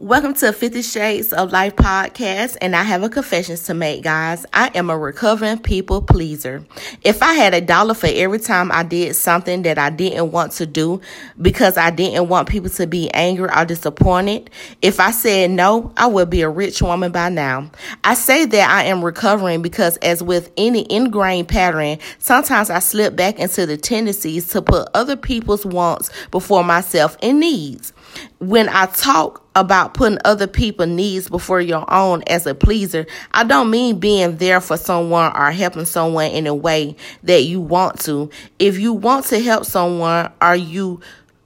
Welcome to 50 Shades of Life podcast, and I have a confession to make, guys. I am a recovering people pleaser. If I had a dollar for every time I did something that I didn't want to do because I didn't want people to be angry or disappointed, if I said no, I would be a rich woman by now. I say that I am recovering because, as with any ingrained pattern, sometimes I slip back into the tendencies to put other people's wants before myself and needs. When I talk about putting other people's needs before your own as a pleaser, I don't mean being there for someone or helping someone in a way that you want to. If you want to help someone, are you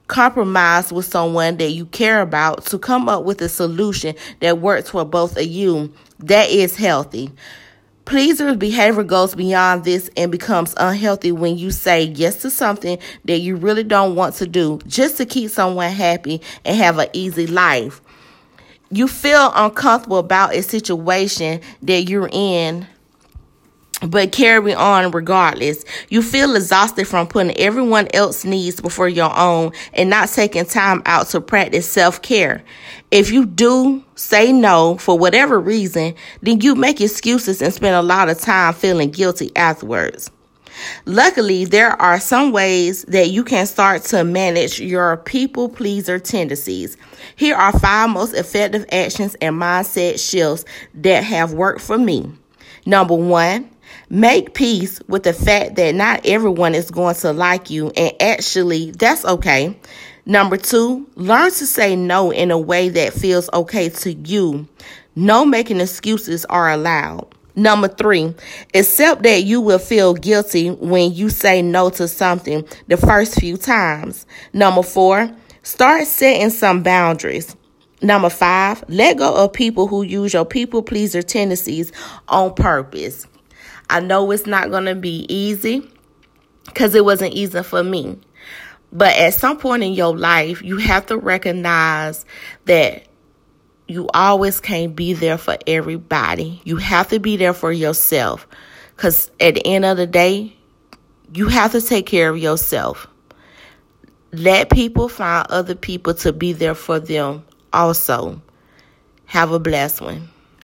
compromise with someone that you care about to come up with a solution that works for both of you, that is healthy. Pleaser's behavior goes beyond this and becomes unhealthy when you say yes to something that you really don't want to do just to keep someone happy and have an easy life. You feel uncomfortable about a situation that you're in but carry on regardless. You feel exhausted from putting everyone else's needs before your own and not taking time out to practice self care. If you do say no for whatever reason, then you make excuses and spend a lot of time feeling guilty afterwards. Luckily, there are some ways that you can start to manage your people pleaser tendencies. Here are five most effective actions and mindset shifts that have worked for me. Number one, Make peace with the fact that not everyone is going to like you, and actually, that's okay. Number two, learn to say no in a way that feels okay to you. No making excuses are allowed. Number three, accept that you will feel guilty when you say no to something the first few times. Number four, start setting some boundaries. Number five, let go of people who use your people pleaser tendencies on purpose. I know it's not going to be easy because it wasn't easy for me. But at some point in your life, you have to recognize that you always can't be there for everybody. You have to be there for yourself. Because at the end of the day, you have to take care of yourself. Let people find other people to be there for them also. Have a blessed one.